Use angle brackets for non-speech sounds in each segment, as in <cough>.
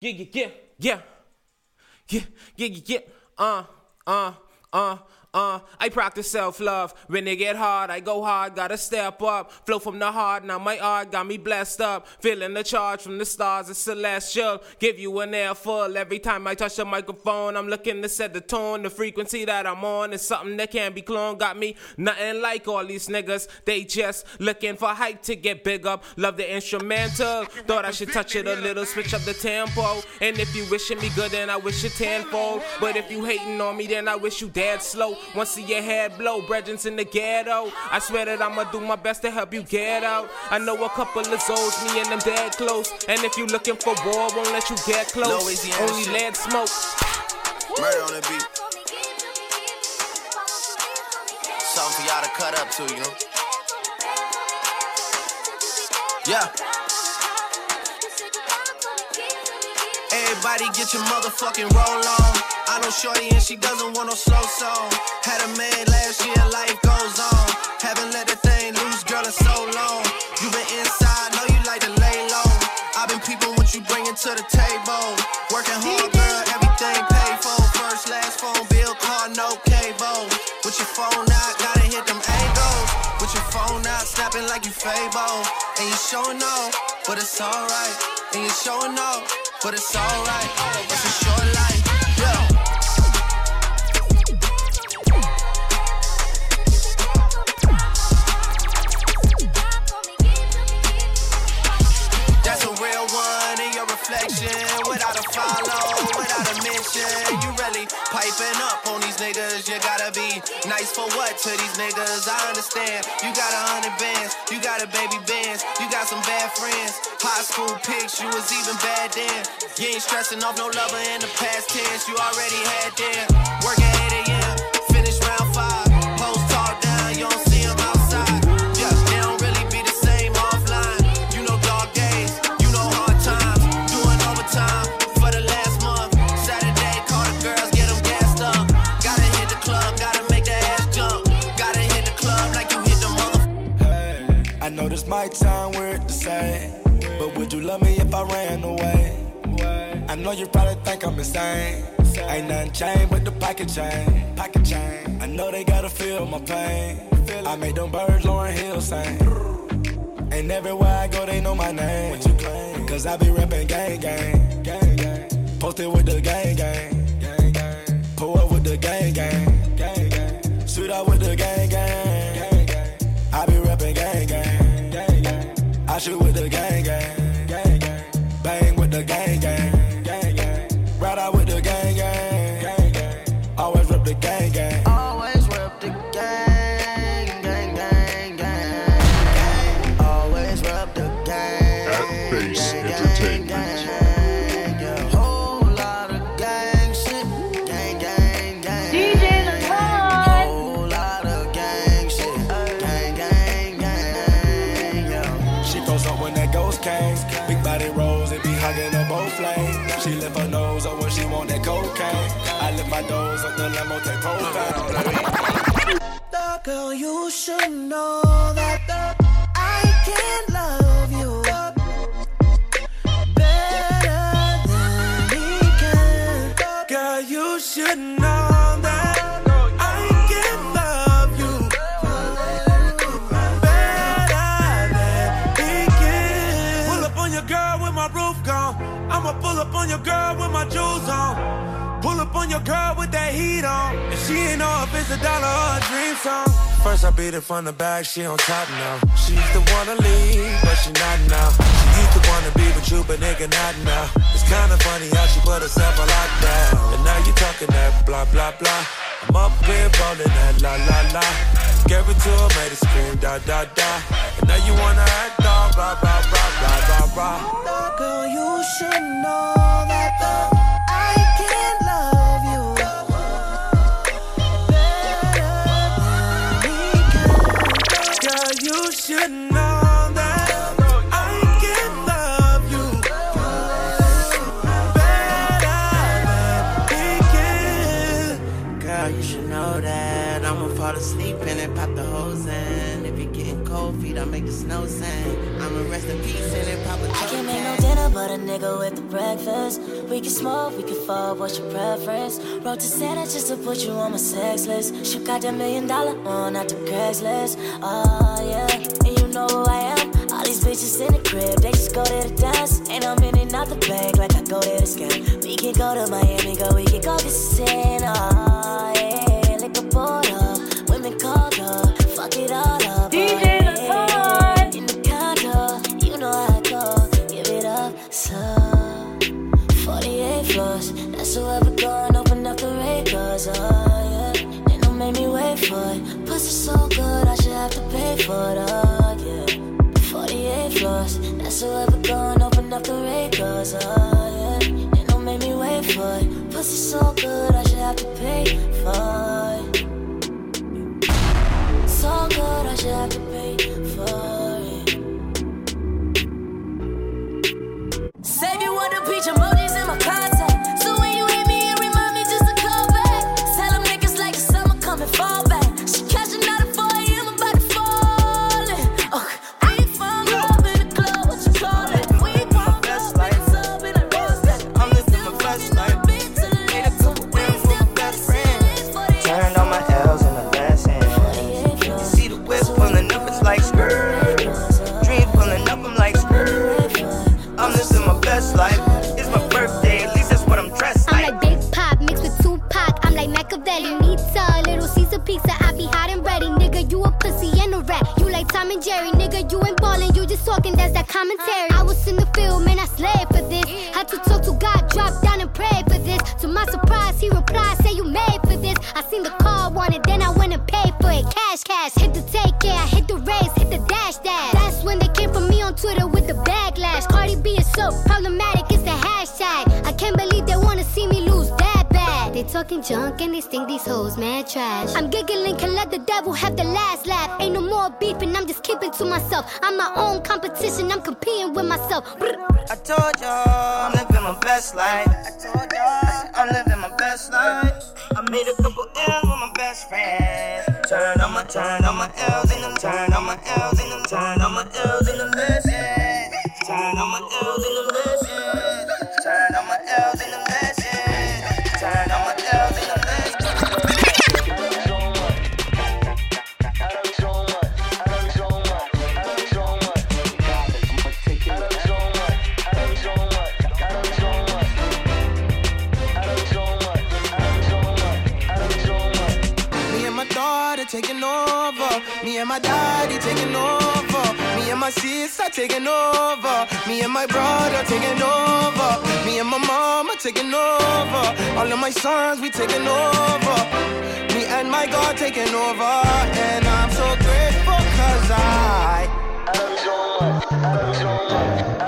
Yeah, yeah, yeah, yeah. Yeah, yeah, yeah. Uh, uh, uh. Uh, I practice self love. When it get hard, I go hard, gotta step up. Flow from the heart, now my art got me blessed up. Feeling the charge from the stars, it's celestial. Give you an air full every time I touch the microphone. I'm looking to set the tone. The frequency that I'm on is something that can't be cloned. Got me nothing like all these niggas. They just looking for hype to get big up. Love the instrumental. <laughs> Thought I should touch it a little, switch up the tempo. And if you wishing me good, then I wish you tenfold. But if you hating on me, then I wish you dead slow. Once see your head blow, brethrens in the ghetto. I swear that I'ma do my best to help you get out. I know a couple of souls, me and them dead close. And if you looking for war, won't let you get close. Only lead smoke. Murder on the beat. Something for y'all to cut up to, you know? Yeah. Everybody get your motherfucking roll on. I know Shorty and she doesn't want no slow song. Had a man last year, life goes on. Haven't let the thing loose, girl, in so long. You been inside, know you like to lay low. I've been peeping what you bringing to the table. Working hard, girl, everything paid for. First, last phone bill, car, no cable. With your phone out, gotta hit them angles. With your phone out, snapping like you Fable. And you showing off, but it's alright. And you showing off, but it's alright. It's a short life, niggas. You gotta be nice for what to these niggas? I understand. You got a hundred bands, you got a baby bands, you got some bad friends. High school pics, you was even bad then. You ain't stressing off no lover in the past tense. You already had them. Work I my time, weird to say, but would you love me if I ran away? I know you probably think I'm insane. Ain't nothing changed but the pocket chain. Pocket chain. I know they gotta feel my pain. I made them birds Lauryn Hill sing. And everywhere I go, they know my name. What you claim? Cause I be rapping gang gang. Gang gang. Posted with the gang gang. Gang gang. Pull up with the gang. Gang shoot with the gang gang. Gang Nose up the limo, girl, you should know that I can't on your girl with that heat on. And she ain't know if it's a dollar or a dream song. First I beat it from the back, she on top now. She used to wanna leave, but she not now. She used to wanna be with you, but nigga not now. It's kinda funny how she put herself on lockdown. And now you talking that blah blah blah. I'm up here rolling that la la la. Gave it to her, made her scream da da da. And now you wanna act dog, blah blah blah blah blah blah. Girl, you should know that fall asleep in it, pop the hose in. If you're getting cold feet, I make the snow sing. I'ma rest in peace in it, pop a I can't make no dinner, but a nigga with the breakfast. We can smoke, we can fuck, what's your preference? Wrote to Santa just to put you on my sex list. She got that million dollar on at the Craigslist. Oh yeah, and you know who I am. All these bitches in the crib, they just go to dance. And I'm in and out the bank like I go to scam. We can go to Miami, go, we can go to sin. Floors. That's whoever gone open up the records. Oh, yeah. Ain't no make me wait for it. Pussy so good, I should have to pay for it. And Jerry, nigga. You ain't ballin', you just talking. That's that commentary. I was in the field, man. I slaved for this. Had to talk to God, drop down and pray for this. To my surprise, he replied, say you made for this. I seen the car, wanted, then I went and paid for it. Cash, cash, hit the take, yeah. Hit the race, hit the dash, dash. That's when they came for me on Twitter with the backlash. Cardi B is so problematic, talking junk and they think these hoes mad trash. I'm giggling, can let the devil have the last laugh. Ain't no more beefing, I'm just keeping to myself. I'm my own competition, I'm competing with myself. I told y'all I'm living my best life. I told y'all I'm living my best life. I made a couple L's with my best friends. Turn on my turn on my L's and them turn on my L's and them turn on my L's taking over. Me and my brother taking over. Me and my mama taking over. All of my sons, we taking over. Me and my God taking over. And I'm so grateful cause I. Cause I. Cause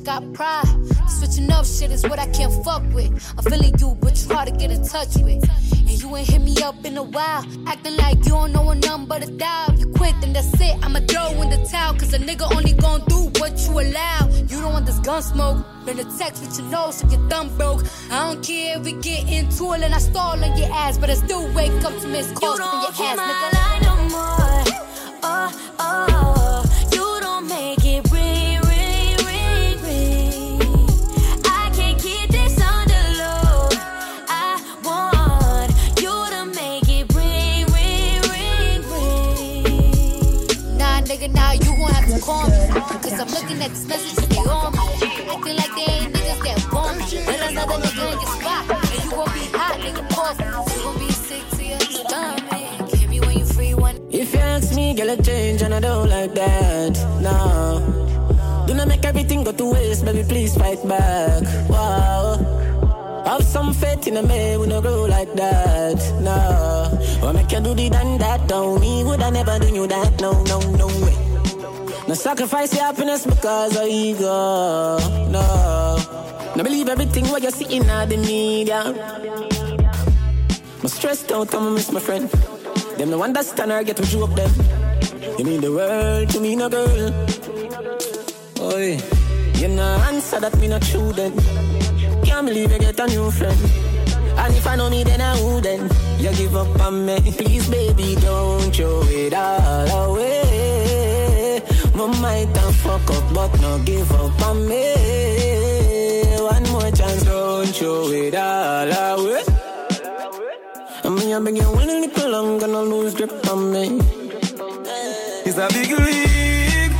bitch got pride. Switching up shit is what I can't fuck with. I'm feeling you, but you hard to get in touch with. And you ain't hit me up in a while. Acting like you don't know a number but a dial. You quit, then that's it. I'ma throw in the towel. Cause a nigga only gon' do what you allow. You don't want this gun smoke. Learn to text with your nose if your thumb broke. I don't care if we get into it and I stall on your ass. But I still wake up to miss You calls from your ass, nigga. line no more. Oh, oh, call me. Cause I'm looking at this message they on me. Acting like they ain't niggas that want me. Let another nigga in your spot. And you gon' be hot, nigga, pause. You gon' be sick to your stomach. Me. If you ask me, girl, I change and I don't like that. No. Do not make everything go to waste, baby, please fight back. Wow. Have some faith in a man, we no grow like that. No. What make you do the done that, don't me? Would I never do you that? No, no, no way. No sacrifice your happiness because of ego. No. No believe everything what you're see in the media. I'm stressed out, I'm miss my friend. Them no understand or get to joke them. You mean the world to me, no girl. Oi, you no answer that me not true then. Can't believe you get a new friend. And if I know me, then I wouldn't. You give up on me, please, baby, don't throw it all away. My might have fuck up, but no give up on me. One more chance, don't throw it all away. I mean, I've been getting a little longer, gonna lose grip on me. It's a big league,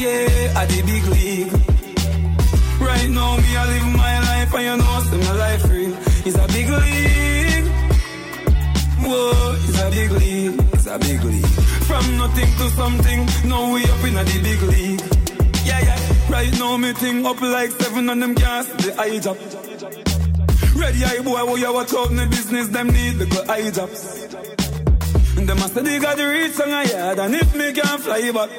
yeah, at the big league. Right now, me I live my life, and you know, see my life free. It's a big league. Whoa, it's a big league, it's a big league. From nothing to something, now we up in the big league. Yeah, yeah. Right now, me thing up like seven on them gas, the eye drop. Ready eye boy, what you want talk the business, them need the good eye drops. And them a they got the reach on a yard, and if me can't fly back.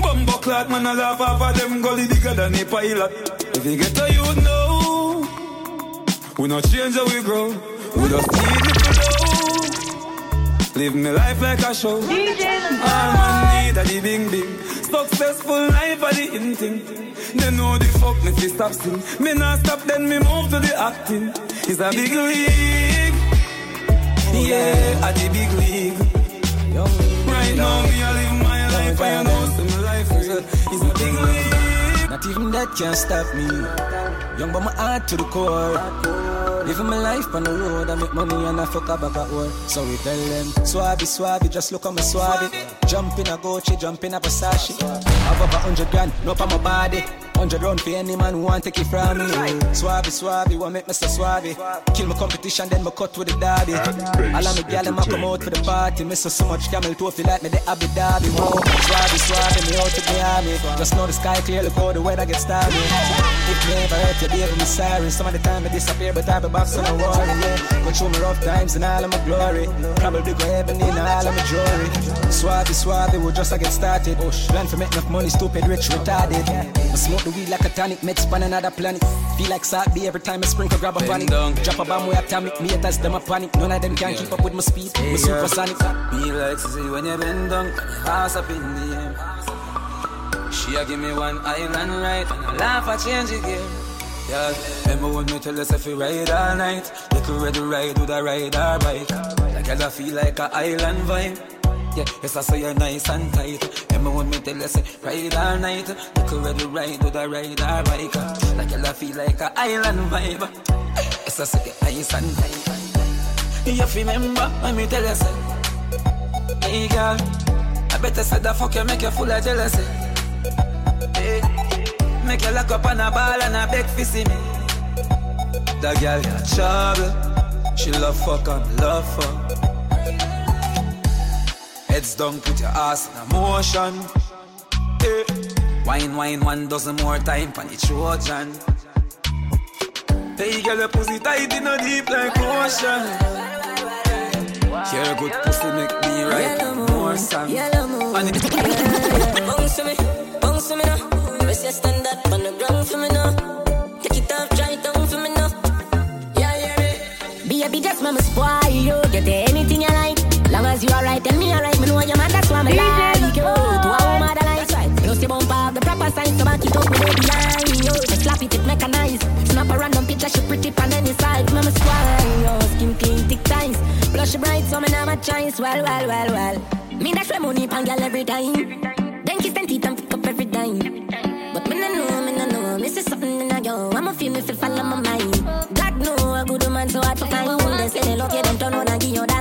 Bumbo clot, man, I laugh off of them gully bigger than a pilot. If you get to you know, we not change how we grow. We just need it below. Live me life like a show. All man need a the bing bing. Successful life are the in thing. They know the fuck me fi stop sing. Me not stop, then me move to the acting. It's a big league. Yeah, at the big league. Right now, me I live my life, I know some life real. It's a big league. Not even that can stop me. Young but my heart to the core. Living my life on the road, I make money and I fuck up back at work. So we tell them, Swabby, Swabby, just look at me Swabby. Jump in a Gucci, jump in a Versace. I've over hundred grand, no on my body. Hundred round for any man who want take it from me. Swabby, Swabby, want make me so Swabby. Kill my competition, then me cut with the daddy. All of me gal, them a come out for the party. Miss so, so much camel toe, feel like me the Abu Dhabi. Whoa, Swabby, Swabby, me out to Miami. Just know the sky clear, look how the weather gets starry. If me ever hurt you, baby, me sorry. Some of the time I disappear, but I be back, so no worry. Yeah. Go through my rough times and all of my glory. Probably go heaven in all of my jewelry. Swabby, Swabby, we just a get started. Plan for make enough money, stupid, rich, retarded. I smoke the weed like a tonic, med span another planet. Feel like be every time I sprinkle, grab a panic. Drop a bomb, we atomic, me haters, them a panic. None of them can keep up with my speed. My supersonic. Be like see when you bend down, and your ass up in the air. She a give me one island right, and I laugh I change the game. Yeah, remember when me to tell us if we ride all night, you could ready ride with a ride or bike. Like I feel like a island vibe. Yeah, yes I say you're nice and tight. Remember when me tell us ride all night, you could ready ride with a ride or bike. Like I feel like a island vibe. Yes I say you're nice and tight. You have remember when me tell you say, hey girl, I better say the fuck you make you full of jealousy. Hey, make you lock up on a ball and a beg for me. That girl got trouble, she love fuck and love fuck. Heads down, put your ass in a motion. Hey. Wine, wine, one dozen more time for the Trojan. Hey, girl, your pussy tight in a deep like ocean. Your good pussy make me right more song. And it- Bounce to me, bounce to me now. Press your stand up on the ground for me now. Slap it, it mechanize. Snap a random picture, she pretty on any side. Mama spoil you. Skin clean, thick ties. Blush bright, so me never a choice. Well, well, well, well. Me dash my money pan girl every time. Then kiss them teeth and pick up every time. But me no know, me no know. Me see something in a yo. I'ma feel me feel follow my mind. God know a good man so hard to find. They say they look you, them turn on and give you that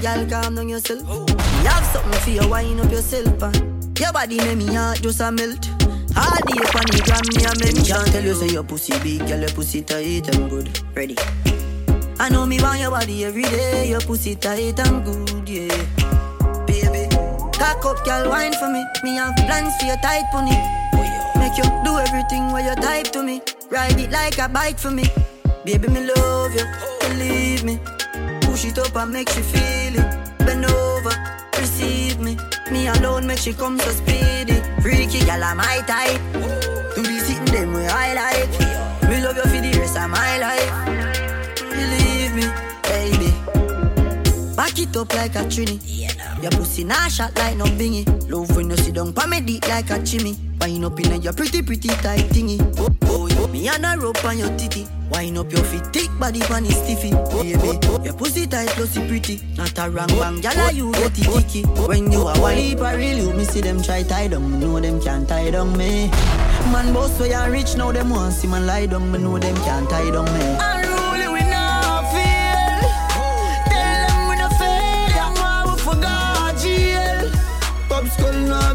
girl, calm down yourself. You have something for you, wind up yourself. Uh. Your body make me heart just a melt. All day on the gram, me a make Can't tell you say your pussy big, girl, your pussy tight and good. Ready? I know me want your body every day. Your pussy tight and good, yeah. Baby, cock up, girl, wine for me. Me have plans for your tight pony. Make you do everything where you type to me. Ride it like a bike for me. Baby, me love you, believe me. Push it up and make she feel it. Bend over, receive me. Me alone make she come so speedy. Freaky gal, I'm my type. To be sitting them where I like. Me love you for the rest of my life. Believe me, baby. Back it up like a trini. Your pussy nah shot like no bingy. Love when you sit down pa me dick like a chimney. Wind up in your pretty pretty tight thingy. Oh, oh, oh. me and a rope on your titty. Wind up your feet, thick body pan is stiffy. Baby, your pussy tight, pussy pretty. Not a wrong bang, gyal you get it ticky. When you a wine, I really you me see them try tie down. Me know them can't tie down me. Man boss where you rich now them want see man lie down. Me know them can't tie down me.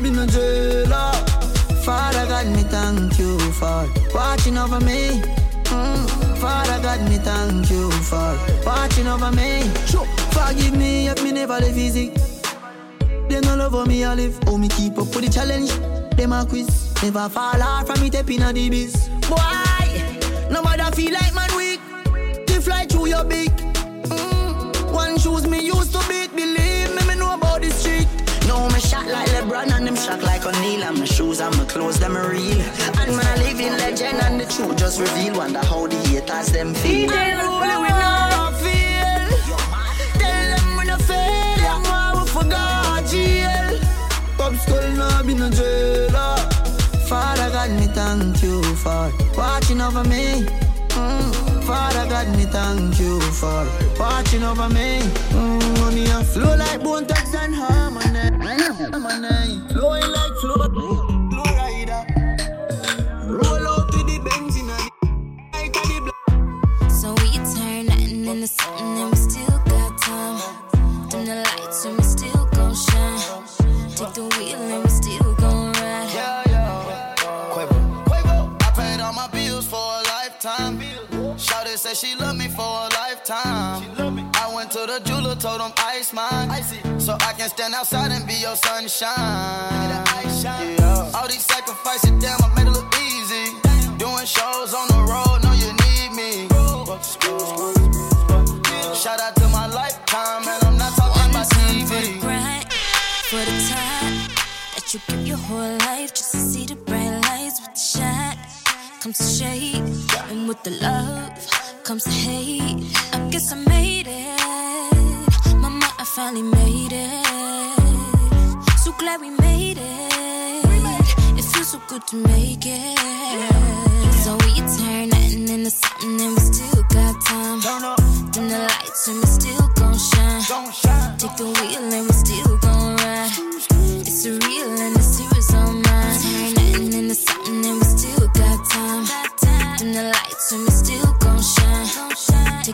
Been a jailer. Father God, me thank you for watching over me. Mm. Father God, me thank you for watching over me. Sure. Forgive me if me never live easy. They no love how me I live. Oh, me keep up with the challenge. Them a quiz. Never fall off from me tapping a the biz. Boy, no matter feel like man weak. To fly through your beak. Mm. One shoes me used to beat. Believe No, me shot like LeBron and them shot like O'Neal. And my shoes and my clothes, them are real. And man, I live in legend and the truth just reveal. Wonder how the haters them feel. Unruly we not feel. Tell them we not fail. Them why we forgot jail. Pop skull now been a jailer. Father God, me thank you for watching over me. Mm. Father God, me thank you for watching over me. Mm, money a flow like bone tax and harmony. Harmony, flowing like flow. Lifetime. I went to the jeweler, told him ice mine. So I can stand outside and be your sunshine. Yeah. All these sacrifices, damn, I made it look easy. Doing shows on the road, know you need me. Shout out to my lifetime, and I'm not talking about TV. Bright for the time that you give your whole life just to see the bright lights with the shine. Comes the shade, and with the love comes the hate. I guess I made it. Mama, I finally made it. So glad we made it. It feels so good to make it. So we turn nothing into something, and we still got time. Dim the lights, and we still gon' shine. Take the wheel, and we still gon' ride. It's a real and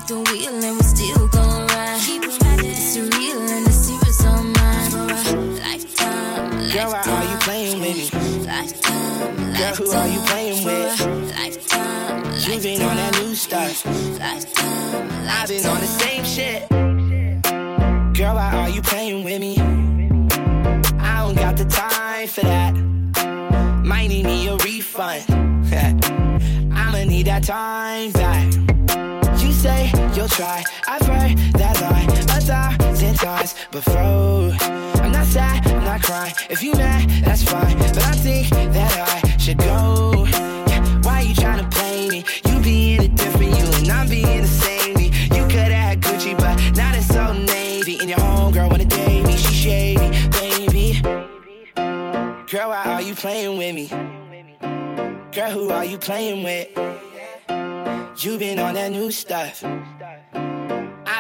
Take the wheel, and we still gon' ride. It's a real and a serious on mine. For a lifetime, Girl, why are you playing with me? lifetime, Girl, who are you playing with? lifetime, You been on that new stuff. lifetime, I've been on the same shit. Girl, why are you playing with me? I don't got the time for that. Might need me a refund. <laughs> I'ma need that time back. You'll try. I've heard that lie a thousand times before. I'm not sad, I'm not crying. If you mad, that's fine. But I think that I should go. Yeah, why you tryna play me? You being a different you and I'm being the same me. You coulda had Gucci, but now it's so navy. And your homegirl wanna date me, she shady, baby. Girl, why are you playing with me? Girl, who are you playing with? You been on that new stuff.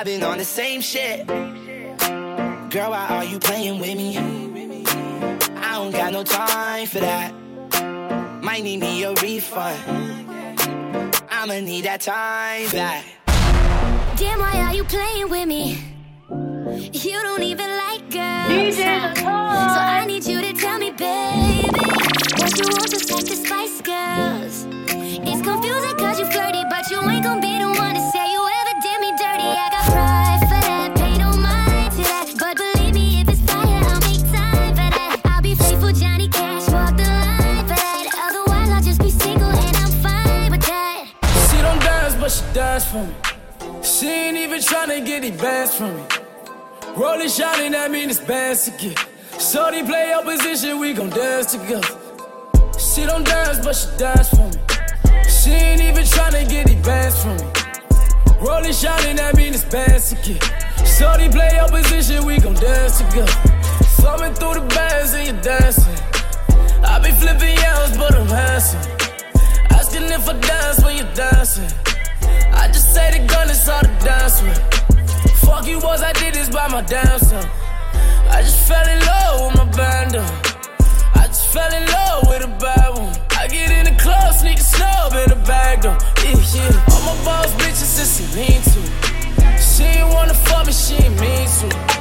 I've been on the same shit. Girl, why are you playing with me? I don't got no time for that. Might need me a refund. I'ma need that time back. Damn, why are you playing with me? You don't even like girls. So I need you to tell me, baby, what you want just like the Spice Girls. She me. She ain't even tryna get these bands from me. Rolling, shining, that mean it's bands to get. Shorty play your position, we gon' dance together. She don't dance, but she dance for me. She ain't even tryna get these bands from me. Rolling, shining, that mean it's bands to get. Shorty play your position, we gon' dance together. Thumbing through the bands and you're dancing. I be flipping yells, but I'm handsome. Asking if I dance when you're dancing. I just say the gun is all dance with. Fuck you boys, I did this by my damn self. I just fell in love with my band up. I just fell in love with a bad one. I get in the club, sneak a snub in the bag though. Yeah, yeah. All my boss bitches since she mean to. She ain't wanna fuck me, she ain't mean to.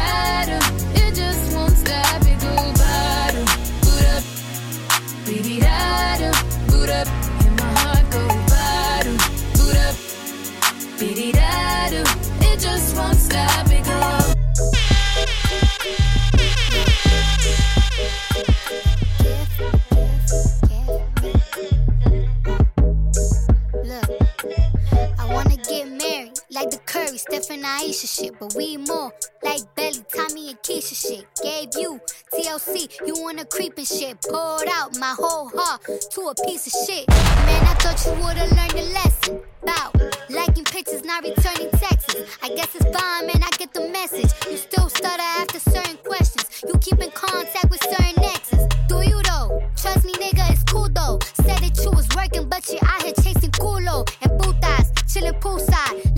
Aisha shit, but we more like Belly, Tommy and Keisha shit. Gave you TLC, you wanna creep and shit. Poured out my whole heart to a piece of shit. Man, I thought you would've learned a lesson about liking pictures, not returning texts. I guess it's fine, man. I get the message. You still stutter after certain questions. You keep in contact with certain exes. Do you though? Trust me, nigga, it's cool though. Said that you was working, but you out here chasing culo and putas, chilling poolside,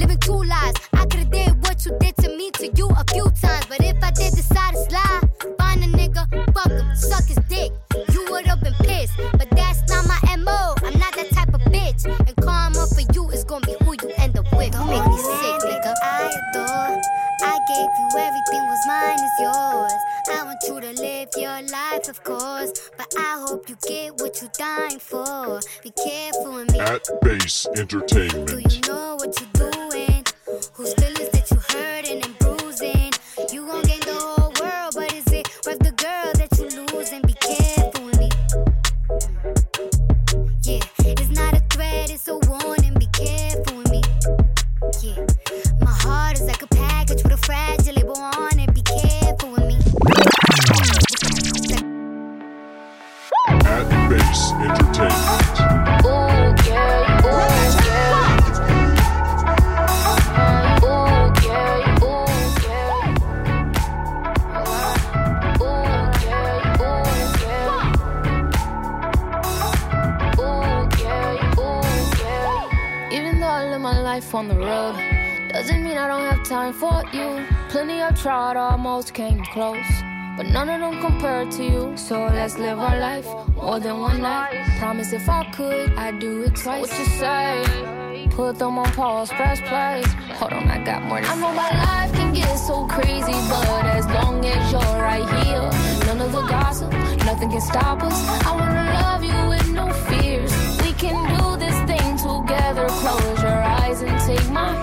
everything was mine is yours. I want you to live your life, of course, but I hope you get what you're dying for. Be careful with me. At Base Entertainment. You. Plenty I've tried, almost came close. But none of them compared to you. So let's live our life more than one night. Promise if I could, I'd do it twice. What you say? Put them on pause, press play. Hold on, I got more to I know my life can get so crazy, but as long as you're right here, none of the gossip, nothing can stop us. I wanna love you with no fears. We can do this thing together. Close your eyes and take my